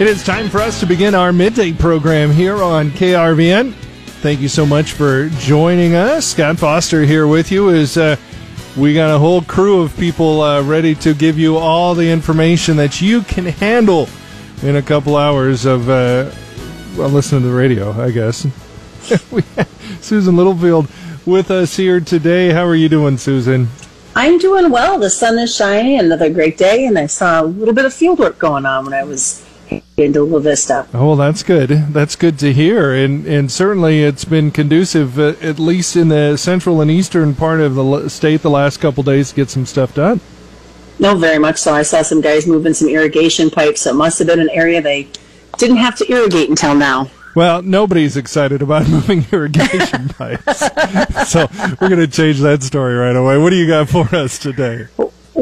It is time for us to begin our midday program here on KRVN. Thank you so much for joining us. Scott Foster here with you is uh, we got a whole crew of people uh, ready to give you all the information that you can handle in a couple hours of uh, well, listening to the radio, I guess. we Susan Littlefield with us here today. How are you doing, Susan? I'm doing well. The sun is shining, another great day, and I saw a little bit of field work going on when I was La Vista. Oh, that's good. That's good to hear, and and certainly it's been conducive, uh, at least in the central and eastern part of the state, the last couple days to get some stuff done. No, very much so. I saw some guys moving some irrigation pipes. So it must have been an area they didn't have to irrigate until now. Well, nobody's excited about moving irrigation pipes. so we're going to change that story right away. What do you got for us today?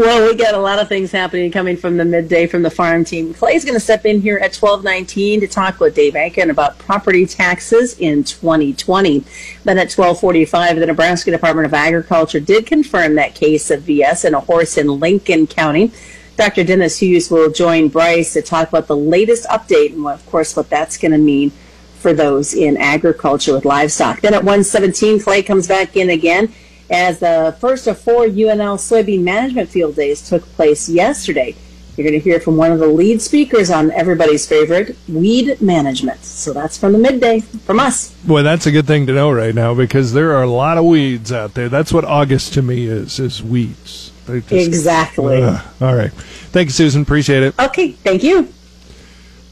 Well, we got a lot of things happening coming from the midday from the farm team. Clay's going to step in here at 1219 to talk with Dave Aiken about property taxes in 2020. Then at 1245, the Nebraska Department of Agriculture did confirm that case of VS in a horse in Lincoln County. Dr. Dennis Hughes will join Bryce to talk about the latest update and, of course, what that's going to mean for those in agriculture with livestock. Then at 117, Clay comes back in again as the first of four UNL soybean management field days took place yesterday. You're going to hear from one of the lead speakers on everybody's favorite, weed management. So that's from the midday from us. Boy, that's a good thing to know right now because there are a lot of weeds out there. That's what August to me is, is weeds. Just, exactly. All right. Thank you, Susan. Appreciate it. Okay. Thank you.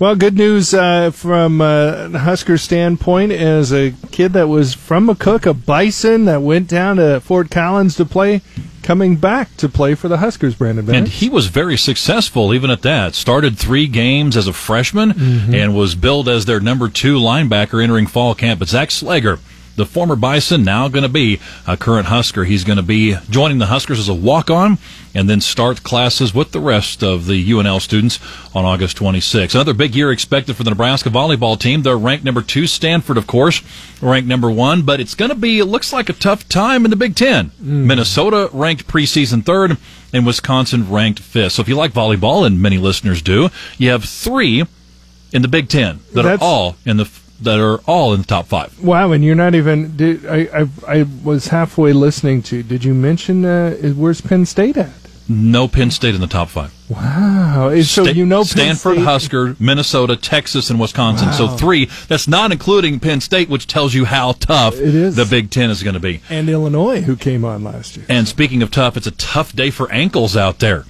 Well, good news uh, from uh, Husker standpoint as a kid that was from McCook, a Bison that went down to Fort Collins to play, coming back to play for the Huskers, Brandon Bennett. And he was very successful even at that. Started three games as a freshman mm-hmm. and was billed as their number two linebacker entering fall camp. But Zach Slager the former Bison, now going to be a current Husker. He's going to be joining the Huskers as a walk on and then start classes with the rest of the UNL students on August 26. Another big year expected for the Nebraska volleyball team. They're ranked number two. Stanford, of course, ranked number one, but it's going to be, it looks like a tough time in the Big Ten. Mm. Minnesota ranked preseason third and Wisconsin ranked fifth. So if you like volleyball, and many listeners do, you have three in the Big Ten that That's, are all in the that are all in the top five. Wow, and you're not even. Did, I, I I was halfway listening to. Did you mention uh, where's Penn State at? No Penn State in the top five. Wow! So Sta- you know Penn Stanford, State? Husker, Minnesota, Texas, and Wisconsin. Wow. So three. That's not including Penn State, which tells you how tough it is. the Big Ten is going to be. And Illinois, who came on last year. And speaking of tough, it's a tough day for ankles out there.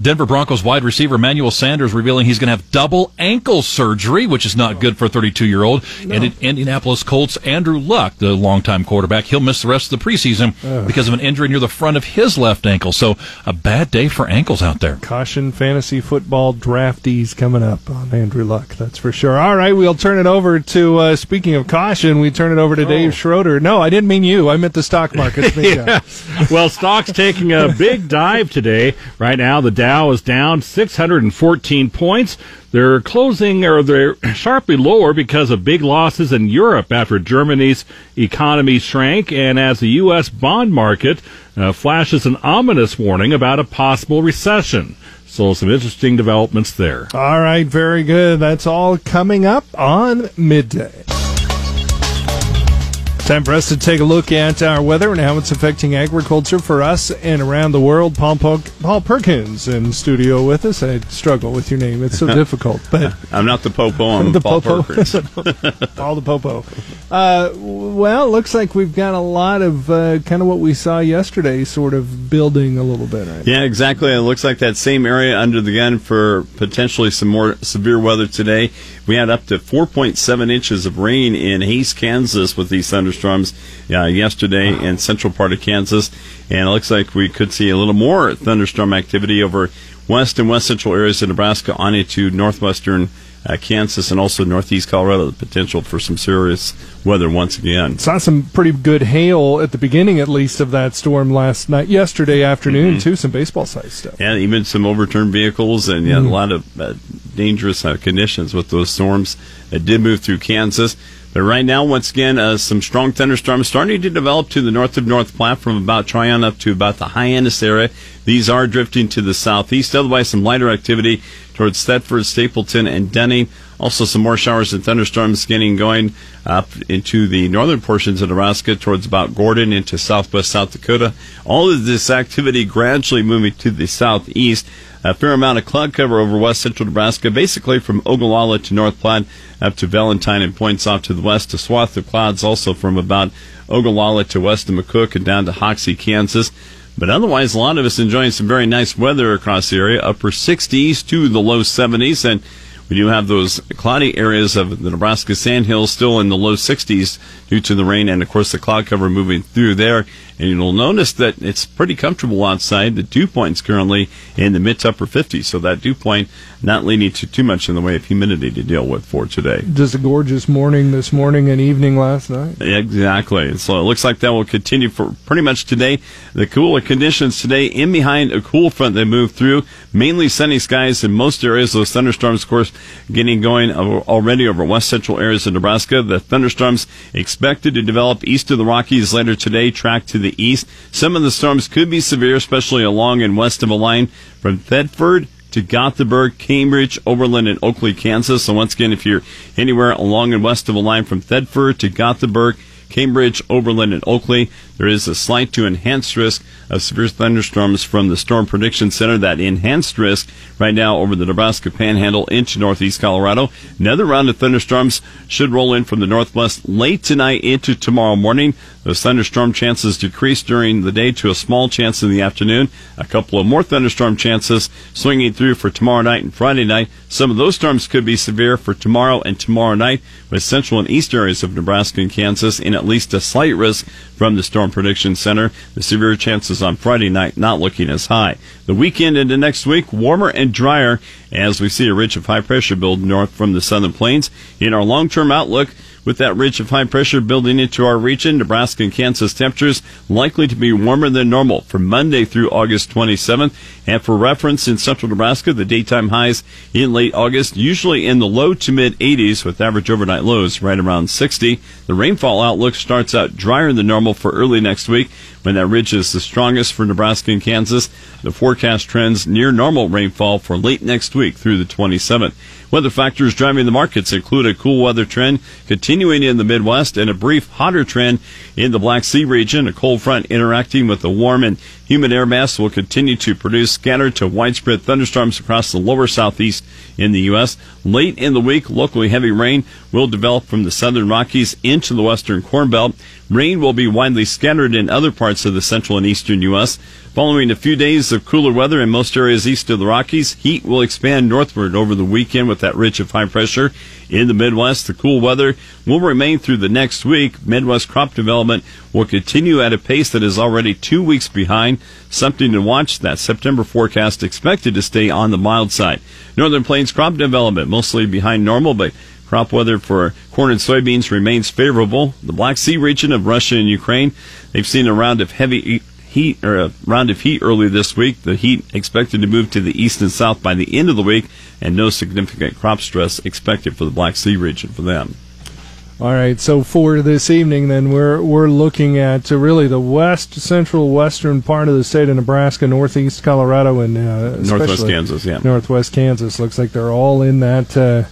Denver Broncos wide receiver Manuel Sanders revealing he's going to have double ankle surgery, which is not good for a 32 year old. No. And Indianapolis Colts Andrew Luck, the longtime quarterback, he'll miss the rest of the preseason Ugh. because of an injury near the front of his left ankle. So a bad day for ankles out there. Caution fantasy football draftees coming up on Andrew Luck, that's for sure. All right, we'll turn it over to, uh, speaking of caution, we turn it over to oh. Dave Schroeder. No, I didn't mean you. I meant the stock market. yeah. Well, stock's taking a big dive today. Right now, the Dow is down 614 points. They're closing or they're sharply lower because of big losses in Europe after Germany's economy shrank and as the U.S. bond market uh, flashes an ominous warning about a possible recession. So some interesting developments there. All right, very good. That's all coming up on midday. Time for us to take a look at our weather and how it's affecting agriculture for us and around the world. Paul, Paul Perkins in studio with us. I struggle with your name; it's so difficult. But I'm not the popo. I'm the Paul popo. Perkins. Paul the popo. Uh, well, it looks like we've got a lot of uh, kind of what we saw yesterday, sort of building a little bit. Right yeah, exactly. It looks like that same area under the gun for potentially some more severe weather today. We had up to 4.7 inches of rain in Hays, Kansas, with these thunderstorms uh, yesterday wow. in central part of Kansas, and it looks like we could see a little more thunderstorm activity over west and west central areas of Nebraska on into northwestern uh, Kansas and also northeast Colorado. The potential for some serious weather once again. Saw some pretty good hail at the beginning, at least, of that storm last night, yesterday afternoon, mm-hmm. too. Some baseball size stuff. Yeah, even some overturned vehicles and yeah, mm-hmm. a lot of uh, dangerous uh, conditions with those storms that did move through Kansas. But right now, once again, uh, some strong thunderstorms starting to develop to the north of North Platte from about Tryon up to about the Hyannis area. These are drifting to the southeast. Otherwise, some lighter activity towards Thedford, Stapleton, and Dunning. Also, some more showers and thunderstorms getting going up into the northern portions of Nebraska towards about Gordon into southwest South Dakota. All of this activity gradually moving to the southeast. A fair amount of cloud cover over west central Nebraska, basically from Ogallala to North Platte up to Valentine and points off to the west. A swath of clouds also from about Ogallala to west of McCook and down to Hoxie, Kansas. But otherwise, a lot of us enjoying some very nice weather across the area, upper 60s to the low 70s. And we do have those cloudy areas of the Nebraska Sandhills still in the low 60s due to the rain and, of course, the cloud cover moving through there. And you'll notice that it's pretty comfortable outside. The dew point's currently in the mid to upper 50s, so that dew point not leading to too much in the way of humidity to deal with for today. Just a gorgeous morning this morning and evening last night. Exactly. So it looks like that will continue for pretty much today. The cooler conditions today in behind a cool front that moved through. Mainly sunny skies in most areas. Those thunderstorms, of course, getting going already over west central areas of Nebraska. The thunderstorms expected to develop east of the Rockies later today, track to the east. Some of the storms could be severe, especially along and west of a line from Thedford to Gothenburg, Cambridge, Oberlin, and Oakley, Kansas. So once again, if you're anywhere along and west of a line from Thedford to Gothenburg, Cambridge, Oberlin, and Oakley. There is a slight to enhanced risk of severe thunderstorms from the Storm Prediction Center. That enhanced risk right now over the Nebraska Panhandle into northeast Colorado. Another round of thunderstorms should roll in from the northwest late tonight into tomorrow morning. Those thunderstorm chances decrease during the day to a small chance in the afternoon. A couple of more thunderstorm chances swinging through for tomorrow night and Friday night. Some of those storms could be severe for tomorrow and tomorrow night with central and east areas of Nebraska and Kansas in at least a slight risk from the Storm Prediction Center. The severe chances on Friday night not looking as high. The weekend into next week, warmer and drier as we see a ridge of high pressure build north from the southern plains. In our long term outlook, with that ridge of high pressure building into our region, Nebraska and Kansas temperatures likely to be warmer than normal from Monday through August 27th. And for reference, in central Nebraska, the daytime highs in late August usually in the low to mid 80s with average overnight lows right around 60. The rainfall outlook starts out drier than normal for early next week when that ridge is the strongest for Nebraska and Kansas. The forecast trends near normal rainfall for late next week through the 27th. Weather factors driving the markets include a cool weather trend continuing in the Midwest and a brief hotter trend in the Black Sea region. A cold front interacting with the warm and humid air mass will continue to produce scattered to widespread thunderstorms across the lower southeast in the U.S. Late in the week, locally heavy rain will develop from the southern Rockies into the western Corn Belt. Rain will be widely scattered in other parts of the central and eastern U.S. Following a few days of cooler weather in most areas east of the Rockies, heat will expand northward over the weekend with that ridge of high pressure. In the Midwest, the cool weather will remain through the next week. Midwest crop development will continue at a pace that is already two weeks behind. Something to watch. That September forecast expected to stay on the mild side. Northern Plains crop development mostly behind normal, but Crop weather for corn and soybeans remains favorable. The Black Sea region of Russia and Ukraine, they've seen a round of heavy heat or a round of heat early this week. The heat expected to move to the east and south by the end of the week, and no significant crop stress expected for the Black Sea region for them. All right, so for this evening, then we're we're looking at uh, really the west, central, western part of the state of Nebraska, northeast Colorado, and uh, northwest Kansas. Yeah, northwest Kansas looks like they're all in that. Uh,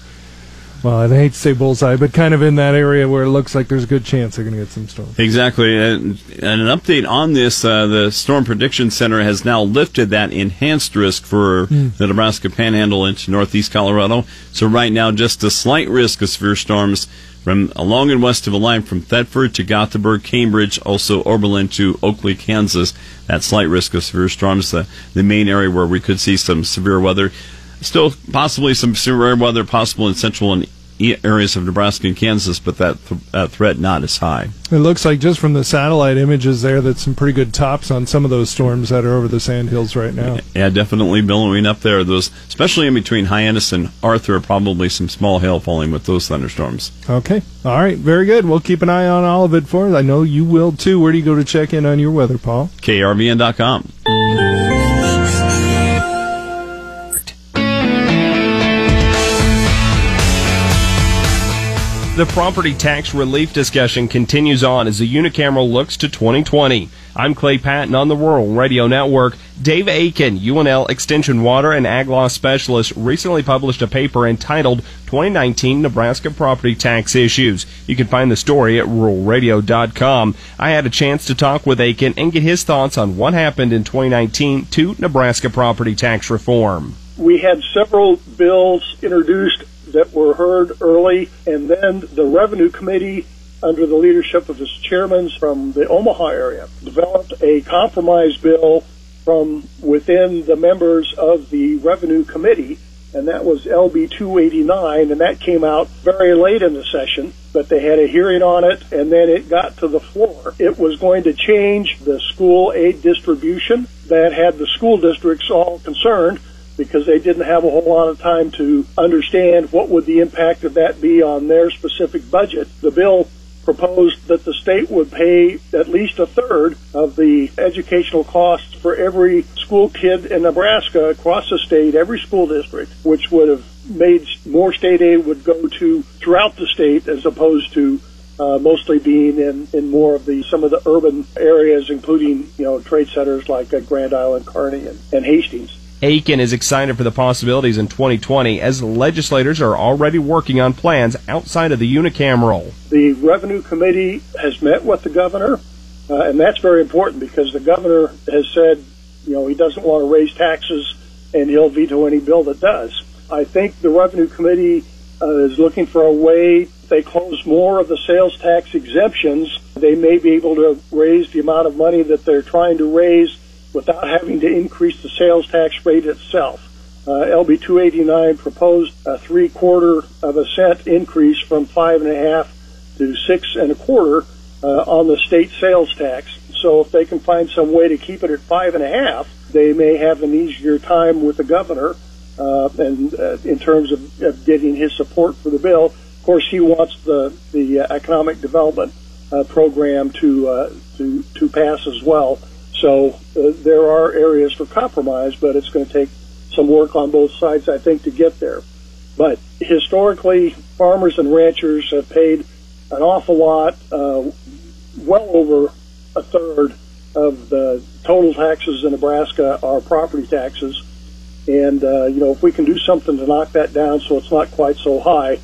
well, I hate to say bullseye, but kind of in that area where it looks like there's a good chance they're going to get some storms. Exactly. And, and an update on this uh, the Storm Prediction Center has now lifted that enhanced risk for mm. the Nebraska Panhandle into northeast Colorado. So, right now, just a slight risk of severe storms from along and west of a line from Thedford to Gothenburg, Cambridge, also Oberlin to Oakley, Kansas. That slight risk of severe storms, the, the main area where we could see some severe weather. Still, possibly some severe weather possible in central and areas of Nebraska and Kansas, but that th- uh, threat not as high. It looks like just from the satellite images there that some pretty good tops on some of those storms that are over the sandhills right now. Yeah, definitely billowing up there. Those, especially in between Hyannis and Arthur, probably some small hail falling with those thunderstorms. Okay, all right, very good. We'll keep an eye on all of it for us. I know you will too. Where do you go to check in on your weather, Paul? KRVN.com. The property tax relief discussion continues on as the unicameral looks to 2020. I'm Clay Patton on the Rural Radio Network. Dave Aiken, UNL Extension Water and Ag Law Specialist, recently published a paper entitled 2019 Nebraska Property Tax Issues. You can find the story at ruralradio.com. I had a chance to talk with Aiken and get his thoughts on what happened in 2019 to Nebraska property tax reform. We had several bills introduced that were heard early, and then the Revenue Committee, under the leadership of its chairmen from the Omaha area, developed a compromise bill from within the members of the Revenue Committee, and that was LB 289, and that came out very late in the session, but they had a hearing on it, and then it got to the floor. It was going to change the school aid distribution that had the school districts all concerned because they didn't have a whole lot of time to understand what would the impact of that be on their specific budget. The bill proposed that the state would pay at least a third of the educational costs for every school kid in Nebraska across the state, every school district, which would have made more state aid would go to throughout the state as opposed to uh, mostly being in, in more of the some of the urban areas, including you know trade centers like uh, Grand Island, Kearney, and, and Hastings. Aiken is excited for the possibilities in 2020 as legislators are already working on plans outside of the unicameral. The Revenue Committee has met with the governor, uh, and that's very important because the governor has said, you know, he doesn't want to raise taxes and he'll veto any bill that does. I think the Revenue Committee uh, is looking for a way they close more of the sales tax exemptions. They may be able to raise the amount of money that they're trying to raise without having to increase the sales tax rate itself. Uh, LB 289 proposed a three quarter of a cent increase from five and a half to six and a quarter uh, on the state sales tax. So if they can find some way to keep it at five and a half, they may have an easier time with the governor uh, and uh, in terms of, of, getting his support for the bill. Of course, he wants the the uh, economic development uh, program to uh, to to pass as well. So uh, there are areas for compromise, but it's going to take some work on both sides, I think, to get there. But historically, farmers and ranchers have paid an awful lot, uh, well over a third of the total taxes in Nebraska are property taxes. And, uh, you know, if we can do something to knock that down so it's not quite so high,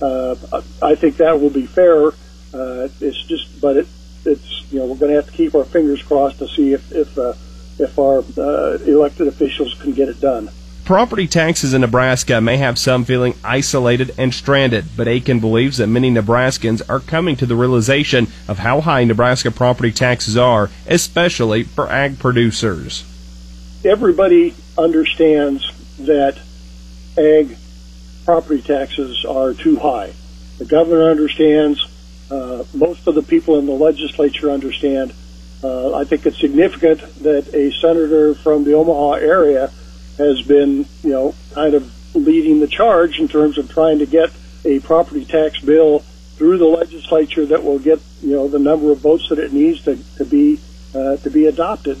uh, I think that will be fair. Uh, it's just, but it, it's you know we're going to have to keep our fingers crossed to see if if uh, if our uh, elected officials can get it done. Property taxes in Nebraska may have some feeling isolated and stranded, but Aiken believes that many Nebraskans are coming to the realization of how high Nebraska property taxes are, especially for ag producers. Everybody understands that ag property taxes are too high. The governor understands uh, most of the people in the legislature understand. Uh, I think it's significant that a senator from the Omaha area has been, you know, kind of leading the charge in terms of trying to get a property tax bill through the legislature that will get, you know, the number of votes that it needs to, to be uh, to be adopted.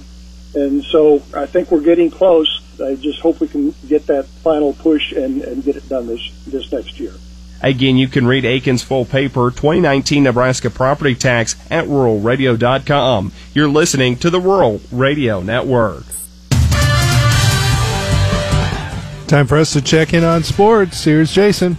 And so I think we're getting close. I just hope we can get that final push and, and get it done this this next year. Again, you can read Aiken's full paper, 2019 Nebraska Property Tax, at ruralradio.com. You're listening to the Rural Radio Network. Time for us to check in on sports. Here's Jason.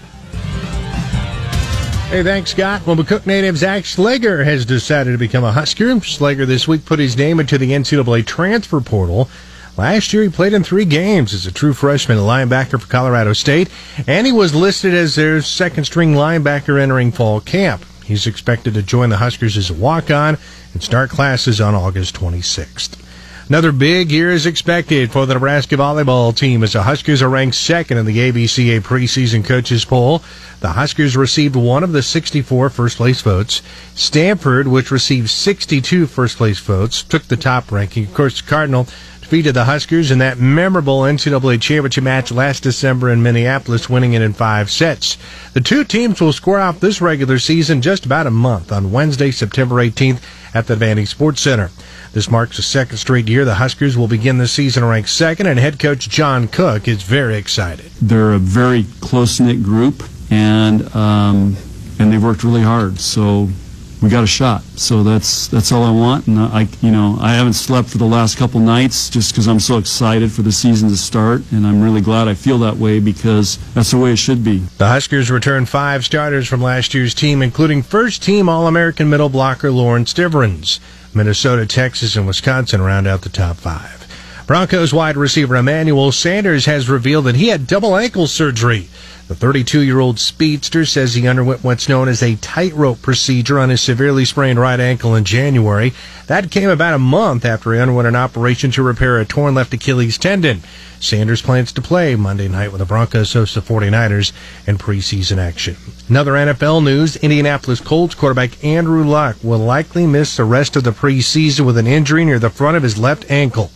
Hey, thanks, Scott. Well, McCook native Zach Slager has decided to become a Husker. Slager this week put his name into the NCAA transfer portal. Last year, he played in three games as a true freshman linebacker for Colorado State, and he was listed as their second string linebacker entering fall camp. He's expected to join the Huskers as a walk on and start classes on August 26th. Another big year is expected for the Nebraska volleyball team as the Huskers are ranked second in the AVCA preseason coaches poll. The Huskers received one of the 64 first place votes. Stanford, which received 62 first place votes, took the top ranking. Of course, Cardinal defeated the Huskers in that memorable NCAA championship match last December in Minneapolis, winning it in five sets. The two teams will square off this regular season just about a month on Wednesday, September 18th at the Devaney Sports Center. This marks the second straight year the Huskers will begin the season ranked second, and head coach John Cook is very excited. They're a very close knit group, and um, and they've worked really hard. So we got a shot. So that's that's all I want. And I, you know, I haven't slept for the last couple nights just because I'm so excited for the season to start, and I'm really glad I feel that way because that's the way it should be. The Huskers return five starters from last year's team, including first-team All-American middle blocker Lauren Stivrins. Minnesota, Texas, and Wisconsin round out the top five. Broncos wide receiver Emmanuel Sanders has revealed that he had double ankle surgery. The 32 year old speedster says he underwent what's known as a tightrope procedure on his severely sprained right ankle in January. That came about a month after he underwent an operation to repair a torn left Achilles tendon. Sanders plans to play Monday night when the Broncos host the 49ers in preseason action. Another NFL news Indianapolis Colts quarterback Andrew Luck will likely miss the rest of the preseason with an injury near the front of his left ankle.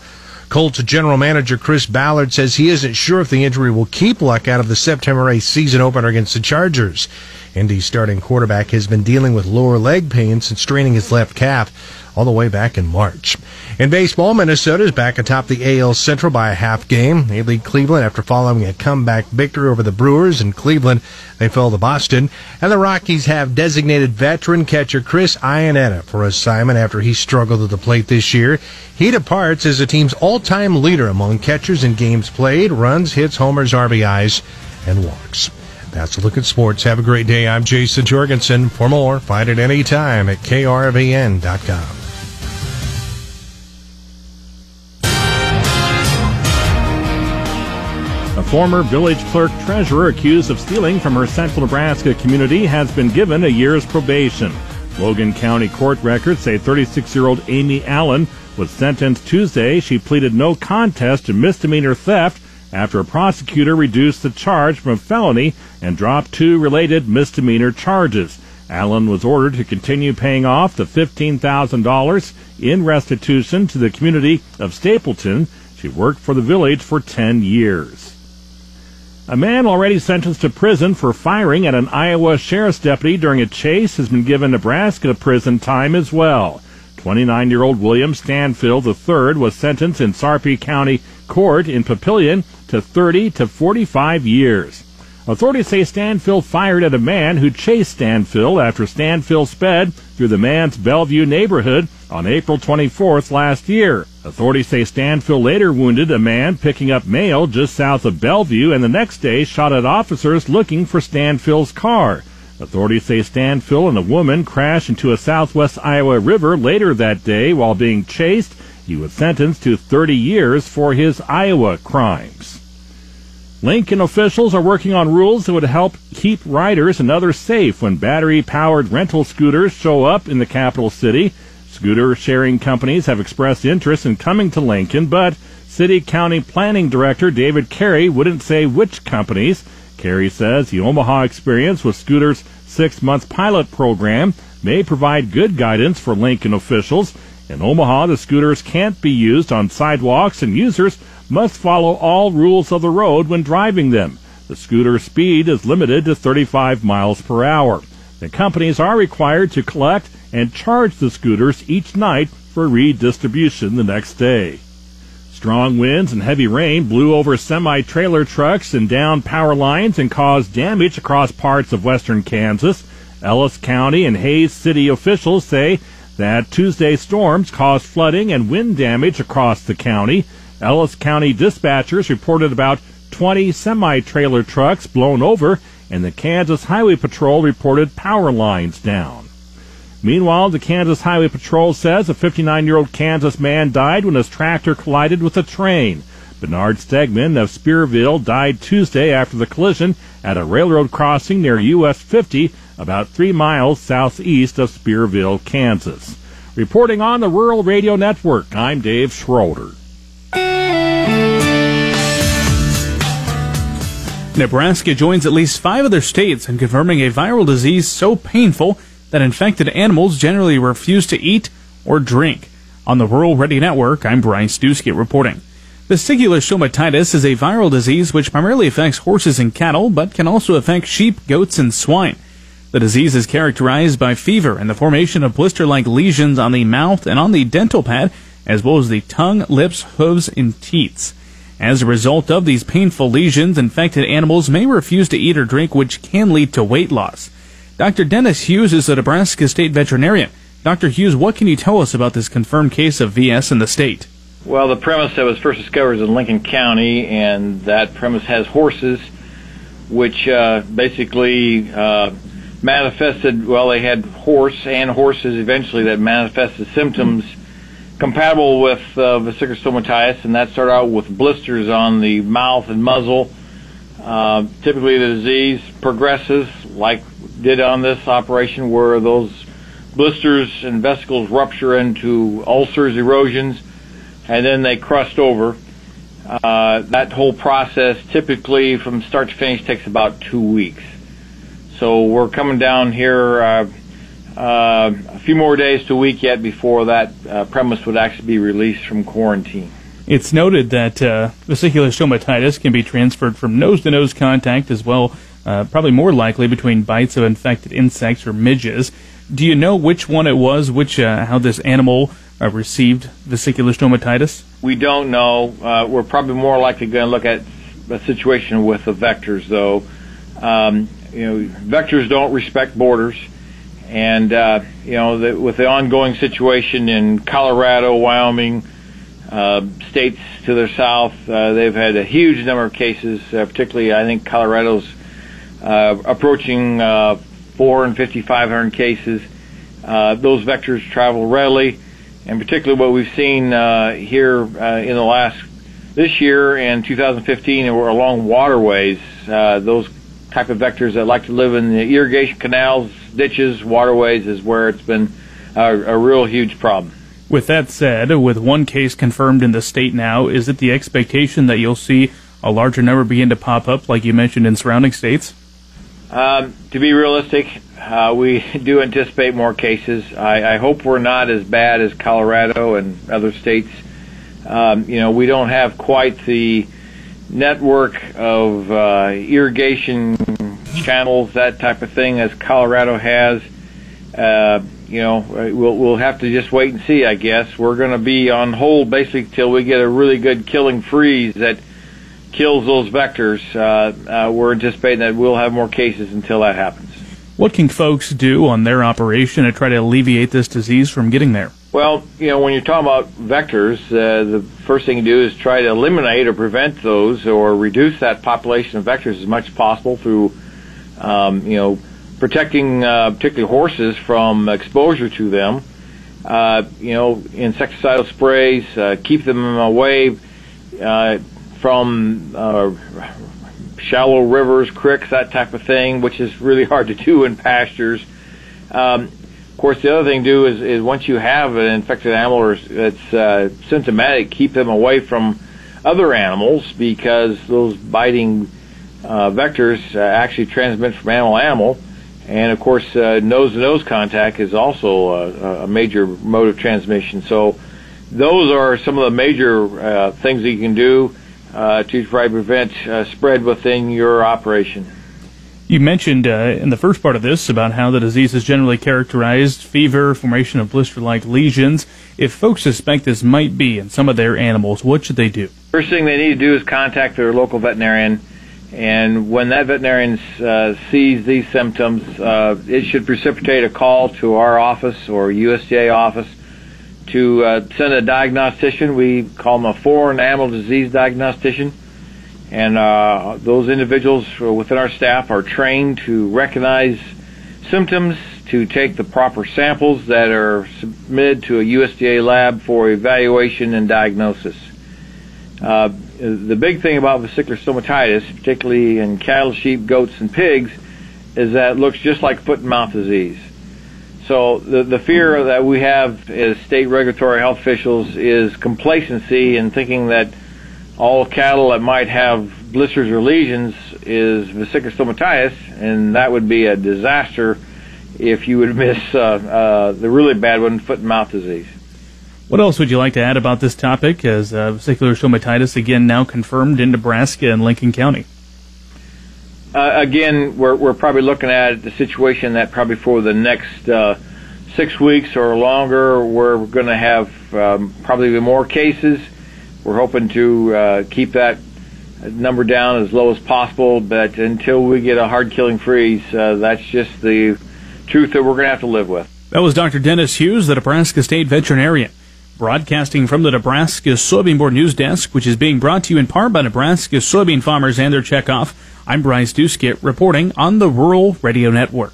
Colts general manager Chris Ballard says he isn't sure if the injury will keep Luck out of the September 8th season opener against the Chargers. Indy's starting quarterback has been dealing with lower leg pain since straining his left calf all the way back in March. In baseball, Minnesota is back atop the AL Central by a half game. They lead Cleveland after following a comeback victory over the Brewers. In Cleveland, they fell to Boston. And the Rockies have designated veteran catcher Chris Iannetta for assignment after he struggled at the plate this year. He departs as the team's all-time leader among catchers in games played, runs, hits, homers, RBIs, and walks. That's a look at sports. Have a great day. I'm Jason Jorgensen. For more, find it anytime at krvn.com. former village clerk treasurer accused of stealing from her central Nebraska community has been given a year's probation. Logan County court records say 36 year old Amy Allen was sentenced Tuesday. She pleaded no contest to misdemeanor theft after a prosecutor reduced the charge from a felony and dropped two related misdemeanor charges. Allen was ordered to continue paying off the $15,000 in restitution to the community of Stapleton. She worked for the village for 10 years. A man already sentenced to prison for firing at an Iowa sheriff's deputy during a chase has been given Nebraska prison time as well. 29 year old William Stanfill III was sentenced in Sarpy County Court in Papillion to 30 to 45 years. Authorities say Stanfill fired at a man who chased Stanfill after Stanfill sped through the man's Bellevue neighborhood on April 24th last year. Authorities say Stanfill later wounded a man picking up mail just south of Bellevue and the next day shot at officers looking for Stanfill's car. Authorities say Stanfill and a woman crashed into a southwest Iowa river later that day while being chased. He was sentenced to 30 years for his Iowa crimes. Lincoln officials are working on rules that would help keep riders and others safe when battery powered rental scooters show up in the capital city. Scooter sharing companies have expressed interest in coming to Lincoln, but City County Planning Director David Carey wouldn't say which companies. Carey says the Omaha experience with Scooter's six month pilot program may provide good guidance for Lincoln officials. In Omaha, the scooters can't be used on sidewalks and users must follow all rules of the road when driving them. The scooter speed is limited to 35 miles per hour. The companies are required to collect and charge the scooters each night for redistribution the next day. Strong winds and heavy rain blew over semi trailer trucks and down power lines and caused damage across parts of western Kansas. Ellis County and Hays City officials say that Tuesday storms caused flooding and wind damage across the county. Ellis County dispatchers reported about 20 semi-trailer trucks blown over, and the Kansas Highway Patrol reported power lines down. Meanwhile, the Kansas Highway Patrol says a 59-year-old Kansas man died when his tractor collided with a train. Bernard Stegman of Spearville died Tuesday after the collision at a railroad crossing near US 50, about three miles southeast of Spearville, Kansas. Reporting on the Rural Radio Network, I'm Dave Schroeder. Nebraska joins at least five other states in confirming a viral disease so painful that infected animals generally refuse to eat or drink. On the Rural Radio Network, I'm Bryce Duskett reporting. Vesicular stomatitis is a viral disease which primarily affects horses and cattle, but can also affect sheep, goats, and swine. The disease is characterized by fever and the formation of blister-like lesions on the mouth and on the dental pad, as well as the tongue, lips, hooves, and teats. As a result of these painful lesions, infected animals may refuse to eat or drink, which can lead to weight loss. Dr. Dennis Hughes is a Nebraska state veterinarian. Dr. Hughes, what can you tell us about this confirmed case of VS in the state? Well, the premise that was first discovered is in Lincoln County, and that premise has horses, which uh, basically uh, manifested, well, they had horse and horses eventually that manifested symptoms compatible with uh, vesicular stomatitis, and that started out with blisters on the mouth and muzzle. Uh, typically, the disease progresses like did on this operation, where those blisters and vesicles rupture into ulcers, erosions, and then they crust over. Uh, that whole process, typically from start to finish, takes about two weeks. So we're coming down here uh, a few more days to a week yet before that uh, premise would actually be released from quarantine. It's noted that uh, vesicular stomatitis can be transferred from nose to nose contact as well, uh, probably more likely between bites of infected insects or midges. Do you know which one it was, which uh, how this animal uh, received vesicular stomatitis? We don't know. Uh, we're probably more likely going to look at a situation with the vectors, though. Um, you know, vectors don't respect borders, and uh, you know, the, with the ongoing situation in Colorado, Wyoming, uh, states to their south, uh, they've had a huge number of cases. Uh, particularly, I think Colorado's uh, approaching uh, 450, 500 cases. Uh, those vectors travel readily, and particularly what we've seen uh, here uh, in the last this year and 2015 were along waterways. Uh, those type of vectors that like to live in the irrigation canals, ditches, waterways is where it's been a, a real huge problem. With that said, with one case confirmed in the state now, is it the expectation that you'll see a larger number begin to pop up, like you mentioned in surrounding states? Um, to be realistic, uh, we do anticipate more cases. I, I hope we're not as bad as Colorado and other states. Um, you know, we don't have quite the network of uh, irrigation channels, that type of thing, as Colorado has. Uh, you know, we'll we'll have to just wait and see. I guess we're going to be on hold basically till we get a really good killing freeze that kills those vectors. Uh, uh, we're anticipating that we'll have more cases until that happens. What can folks do on their operation to try to alleviate this disease from getting there? Well, you know, when you're talking about vectors, uh, the first thing you do is try to eliminate or prevent those or reduce that population of vectors as much as possible through, um, you know, protecting uh, particularly horses from exposure to them. Uh, you know, insecticidal sprays, uh, keep them away uh, from uh, shallow rivers, creeks, that type of thing, which is really hard to do in pastures. Um, of course, the other thing to do is, is once you have an infected animal that's uh, symptomatic, keep them away from other animals because those biting vectors uh, actually transmit from animal to animal. And of course, nose to nose contact is also a, a, major mode of transmission. So, those are some of the major uh, things that you can do uh, to try to prevent uh, spread within your operation. You mentioned uh, in the first part of this about how the disease is generally characterized fever, formation of blister like lesions. If folks suspect this might be in some of their animals, what should they do? First thing they need to do is contact their local veterinarian. And when that veterinarian uh, sees these symptoms, uh, it should precipitate a call to our office or USDA office to uh, send a diagnostician. We call them a foreign animal disease diagnostician. And uh, those individuals within our staff are trained to recognize symptoms, to take the proper samples that are submitted to a USDA lab for evaluation and diagnosis. Uh, the big thing about vesicular stomatitis, particularly in cattle, sheep, goats, and pigs, is that it looks just like foot and mouth disease. So the the fear that we have as state regulatory health officials is complacency and thinking that all cattle that might have blisters or lesions is vesicular stomatitis, and that would be a disaster if you would miss uh, uh, the really bad one, foot and mouth disease. What else would you like to add about this topic? As uh, vesicular stomatitis again now confirmed in Nebraska and Lincoln County. Uh, again, we're, we're probably looking at the situation that probably for the next uh, six weeks or longer, we're going to have um, probably more cases. We're hoping to uh, keep that number down as low as possible, but until we get a hard killing freeze, uh, that's just the truth that we're going to have to live with. That was Dr. Dennis Hughes, the Nebraska State veterinarian. Broadcasting from the Nebraska Soybean Board News Desk, which is being brought to you in part by Nebraska soybean farmers and their checkoff, I'm Bryce Duskett reporting on the Rural Radio Network.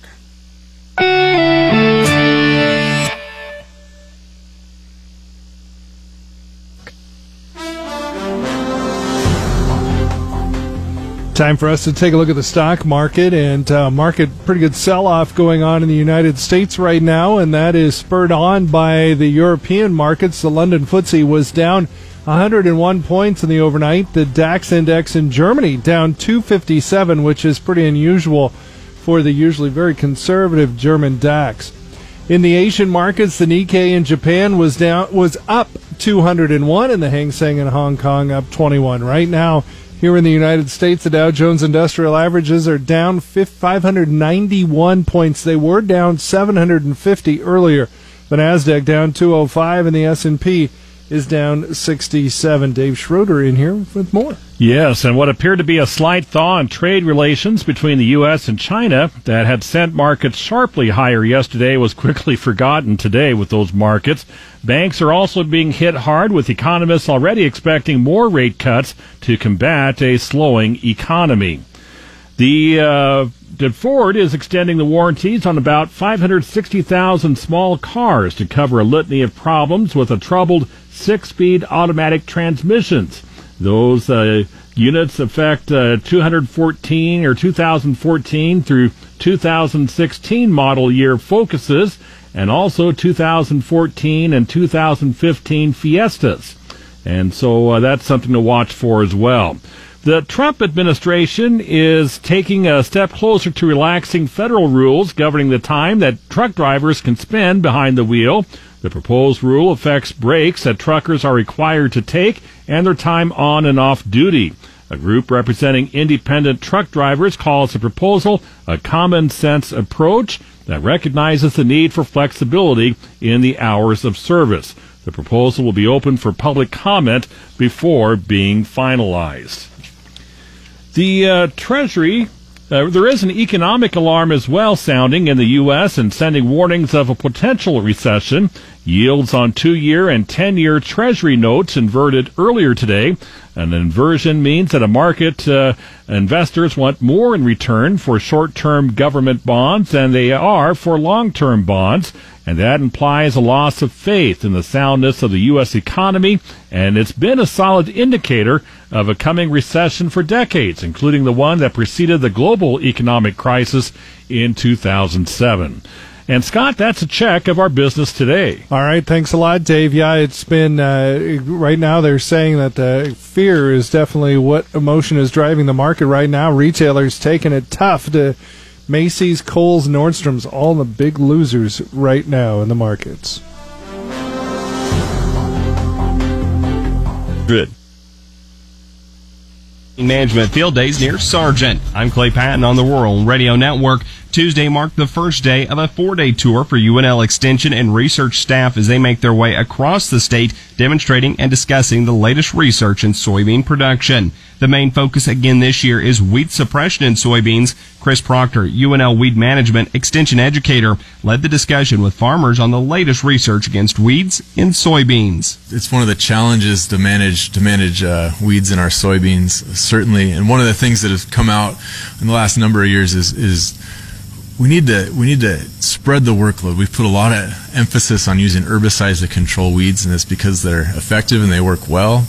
Time for us to take a look at the stock market and uh, market pretty good sell-off going on in the United States right now, and that is spurred on by the European markets. The London FTSE was down 101 points in the overnight. The DAX index in Germany down 257, which is pretty unusual for the usually very conservative German DAX. In the Asian markets, the Nikkei in Japan was down was up 201, and the Hang Seng in Hong Kong up 21. Right now. Here in the United States, the Dow Jones Industrial Averages are down 591 points. They were down 750 earlier. The Nasdaq down 205 and the S&P is down 67. Dave Schroeder in here with more. Yes, and what appeared to be a slight thaw in trade relations between the U.S. and China that had sent markets sharply higher yesterday was quickly forgotten today with those markets. Banks are also being hit hard with economists already expecting more rate cuts to combat a slowing economy. The uh, Ford is extending the warranties on about 560,000 small cars to cover a litany of problems with a troubled six-speed automatic transmissions. Those uh, units affect uh, 214 or 2014 through 2016 model year Focuses and also 2014 and 2015 Fiestas. And so uh, that's something to watch for as well. The Trump administration is taking a step closer to relaxing federal rules governing the time that truck drivers can spend behind the wheel. The proposed rule affects breaks that truckers are required to take and their time on and off duty. A group representing independent truck drivers calls the proposal a common sense approach that recognizes the need for flexibility in the hours of service. The proposal will be open for public comment before being finalized. The uh, Treasury uh, there is an economic alarm as well sounding in the U.S. and sending warnings of a potential recession. Yields on two year and 10 year Treasury notes inverted earlier today. An inversion means that a market uh, investors want more in return for short term government bonds than they are for long term bonds and that implies a loss of faith in the soundness of the U.S. economy, and it's been a solid indicator of a coming recession for decades, including the one that preceded the global economic crisis in 2007. And Scott, that's a check of our business today. All right, thanks a lot, Dave. Yeah, it's been uh, right now. They're saying that uh, fear is definitely what emotion is driving the market right now. Retailers taking it tough to Macy's, Kohl's, Nordstrom's, all the big losers right now in the markets. Good. Management Field Days near Sargent. I'm Clay Patton on the Rural Radio Network. Tuesday marked the first day of a four day tour for UNL Extension and research staff as they make their way across the state, demonstrating and discussing the latest research in soybean production. The main focus again this year is weed suppression in soybeans. Chris Proctor, UNL Weed Management Extension Educator, led the discussion with farmers on the latest research against weeds in soybeans. It's one of the challenges to manage to manage uh, weeds in our soybeans, certainly. And one of the things that has come out in the last number of years is is we need to we need to spread the workload. We've put a lot of emphasis on using herbicides to control weeds, and it's because they're effective and they work well.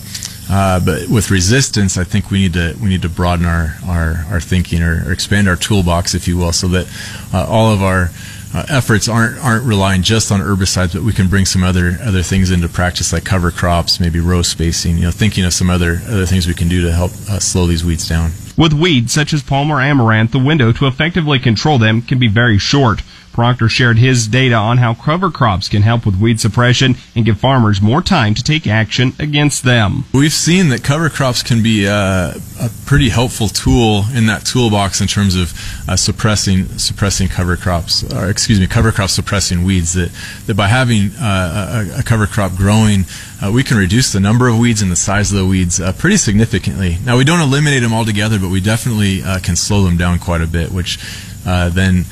Uh, but with resistance, I think we need to we need to broaden our our, our thinking or, or expand our toolbox, if you will, so that uh, all of our uh, efforts aren't aren't relying just on herbicides, but we can bring some other other things into practice, like cover crops, maybe row spacing. You know, thinking of some other other things we can do to help uh, slow these weeds down. With weeds such as palmer amaranth, the window to effectively control them can be very short. Proctor shared his data on how cover crops can help with weed suppression and give farmers more time to take action against them. We've seen that cover crops can be uh, a pretty helpful tool in that toolbox in terms of uh, suppressing suppressing cover crops, or excuse me, cover crop suppressing weeds. That that by having uh, a, a, cover crop growing, uh, we can reduce the number of weeds and the size of the weeds uh, pretty significantly. Now we don't eliminate them altogether, but we definitely uh, can slow them down quite a bit, which then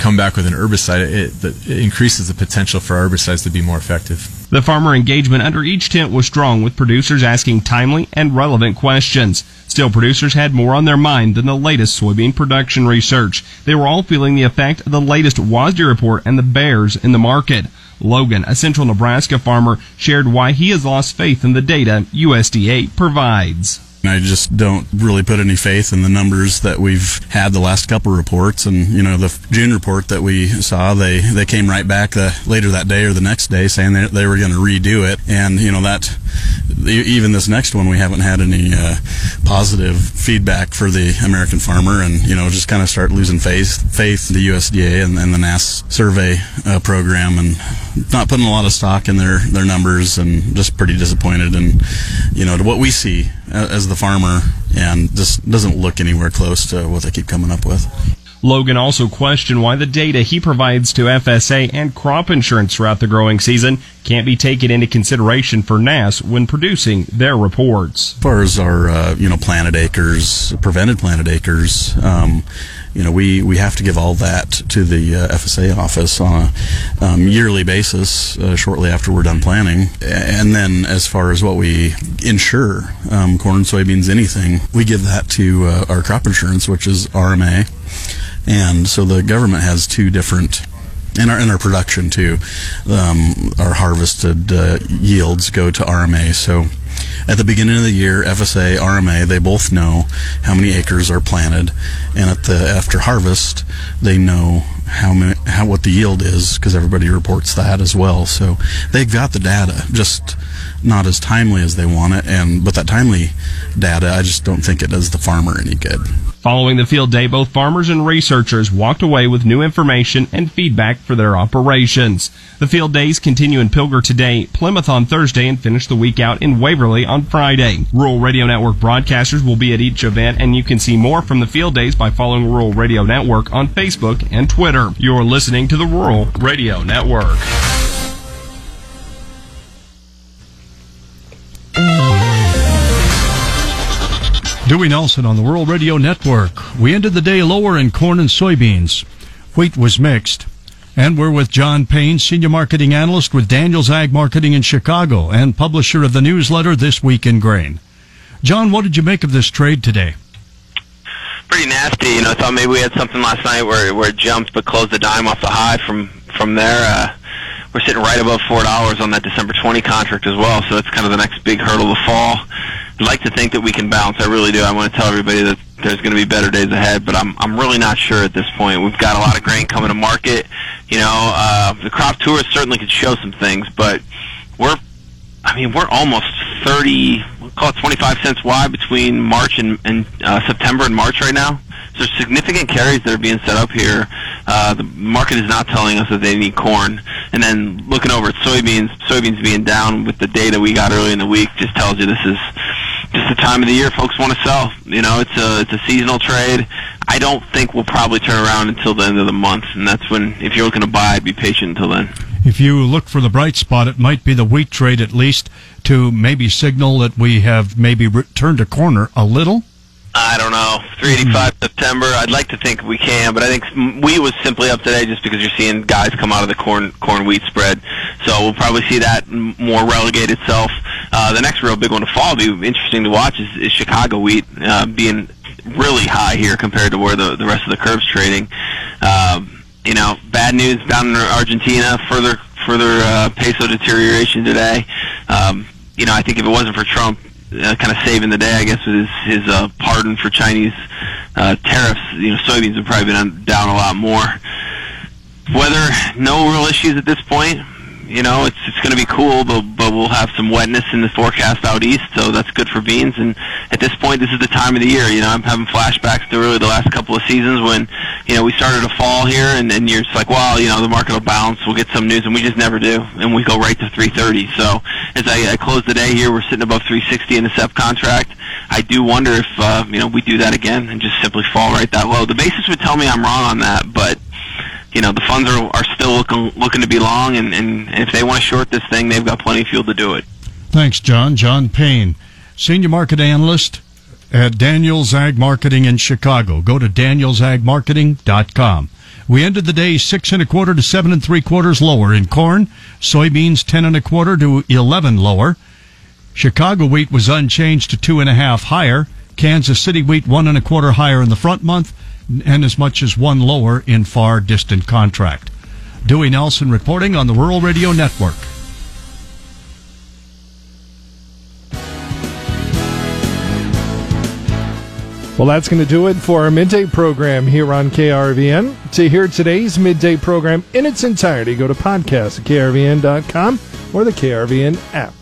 come back with an herbicide, it, it increases the potential for herbicides to be more effective. The farmer engagement under each tent was strong with producers asking timely and relevant questions. Still, producers had more on their mind than the latest soybean production research. They were all feeling the effect of the latest WASDE report and the bears in the market. Logan, a central Nebraska farmer, shared why he has lost faith in the data USDA provides. I just don't really put any faith in the numbers that we've had the last couple reports, and you know the June report that we saw, they they came right back uh, later that day or the next day saying they, they were going to redo it, and you know that even this next one we haven't had any uh, positive feedback for the American farmer, and you know just kind of start losing faith faith in the USDA and, and the NASS survey uh, program, and not putting a lot of stock in their their numbers, and just pretty disappointed, and you know to what we see as the farmer, and just doesn't look anywhere close to what they keep coming up with. Logan also questioned why the data he provides to FSA and crop insurance throughout the growing season can't be taken into consideration for NASS when producing their reports. As far as our, uh, you know, planted acres, prevented planted acres, um, you know, we, we have to give all that to the uh, FSA office on a um, yearly basis uh, shortly after we're done planting. And then as far as what we insure, um, corn, soybeans, anything, we give that to uh, our crop insurance, which is RMA. And so the government has two different in our our production too. Um, our harvested uh, yields go to RMA. So at the beginning of the year, FSA, RMA, they both know how many acres are planted, and at the after harvest, they know how many, how what the yield is because everybody reports that as well. So they've got the data, just not as timely as they want it. And but that timely data, I just don't think it does the farmer any good. Following the field day, both farmers and researchers walked away with new information and feedback for their operations. The field days continue in Pilger today, Plymouth on Thursday, and finish the week out in Waverly on Friday. Rural Radio Network broadcasters will be at each event, and you can see more from the field days by following Rural Radio Network on Facebook and Twitter. You're listening to the Rural Radio Network. Dewey Nelson on the Rural Radio Network. We ended the day lower in corn and soybeans. Wheat was mixed. And we're with John Payne, Senior Marketing Analyst with Daniels Ag Marketing in Chicago and publisher of the newsletter This Week in Grain. John, what did you make of this trade today? Pretty nasty. You know, I thought maybe we had something last night where, where it jumped but closed the dime off the high from, from there. Uh, we're sitting right above $4 on that December 20 contract as well, so it's kind of the next big hurdle to fall. I'd like to think that we can bounce. I really do. I want to tell everybody that there's going to be better days ahead, but I'm I'm really not sure at this point. We've got a lot of grain coming to market. You know, uh, the crop tours certainly could show some things, but we're I mean, we're almost 30, we'll call it 25 cents wide between March and, and uh, September and March right now. So there's significant carries that are being set up here. Uh, the market is not telling us that they need corn. And then looking over at soybeans, soybeans being down with the data we got early in the week just tells you this is just the time of the year folks want to sell. You know, it's a it's a seasonal trade. I don't think we'll probably turn around until the end of the month, and that's when if you're looking to buy, be patient until then. If you look for the bright spot, it might be the wheat trade at least to maybe signal that we have maybe turned a corner a little. I don't know. 385 mm-hmm. September. I'd like to think we can, but I think wheat was simply up today just because you're seeing guys come out of the corn corn wheat spread. So we'll probably see that more relegate itself. Uh, the next real big one to fall, be interesting to watch, is, is Chicago wheat uh, being really high here compared to where the the rest of the curve's trading. Um, you know, bad news down in Argentina. Further further uh, peso deterioration today. Um, you know, I think if it wasn't for Trump uh, kind of saving the day, I guess, with his, his uh, pardon for Chinese uh, tariffs, you know, soybeans have probably been down a lot more. Weather, no real issues at this point you know, it's it's going to be cool, but but we'll have some wetness in the forecast out east, so that's good for beans. And at this point, this is the time of the year. You know, I'm having flashbacks to really the last couple of seasons when you know we started to fall here, and and you're just like, well, you know, the market will bounce, we'll get some news, and we just never do, and we go right to 330. So as I, I close the day here, we're sitting above 360 in the SEP contract. I do wonder if uh, you know we do that again and just simply fall right that low. The basis would tell me I'm wrong on that, but you know the funds are are still looking looking to be long, and, and if they want to short this thing, they've got plenty of fuel to do it. Thanks, John. John Payne, senior market analyst at Daniels Ag Marketing in Chicago. Go to danielsagmarketing.com. We ended the day six and a quarter to seven and three quarters lower in corn, soybeans ten and a quarter to eleven lower. Chicago wheat was unchanged to two and a half higher. Kansas City wheat one and a quarter higher in the front month and as much as one lower in far distant contract. Dewey Nelson reporting on the Rural Radio Network. Well, that's going to do it for our midday program here on KRVN. To hear today's midday program in its entirety, go to podcast at krvn.com or the KRVN app.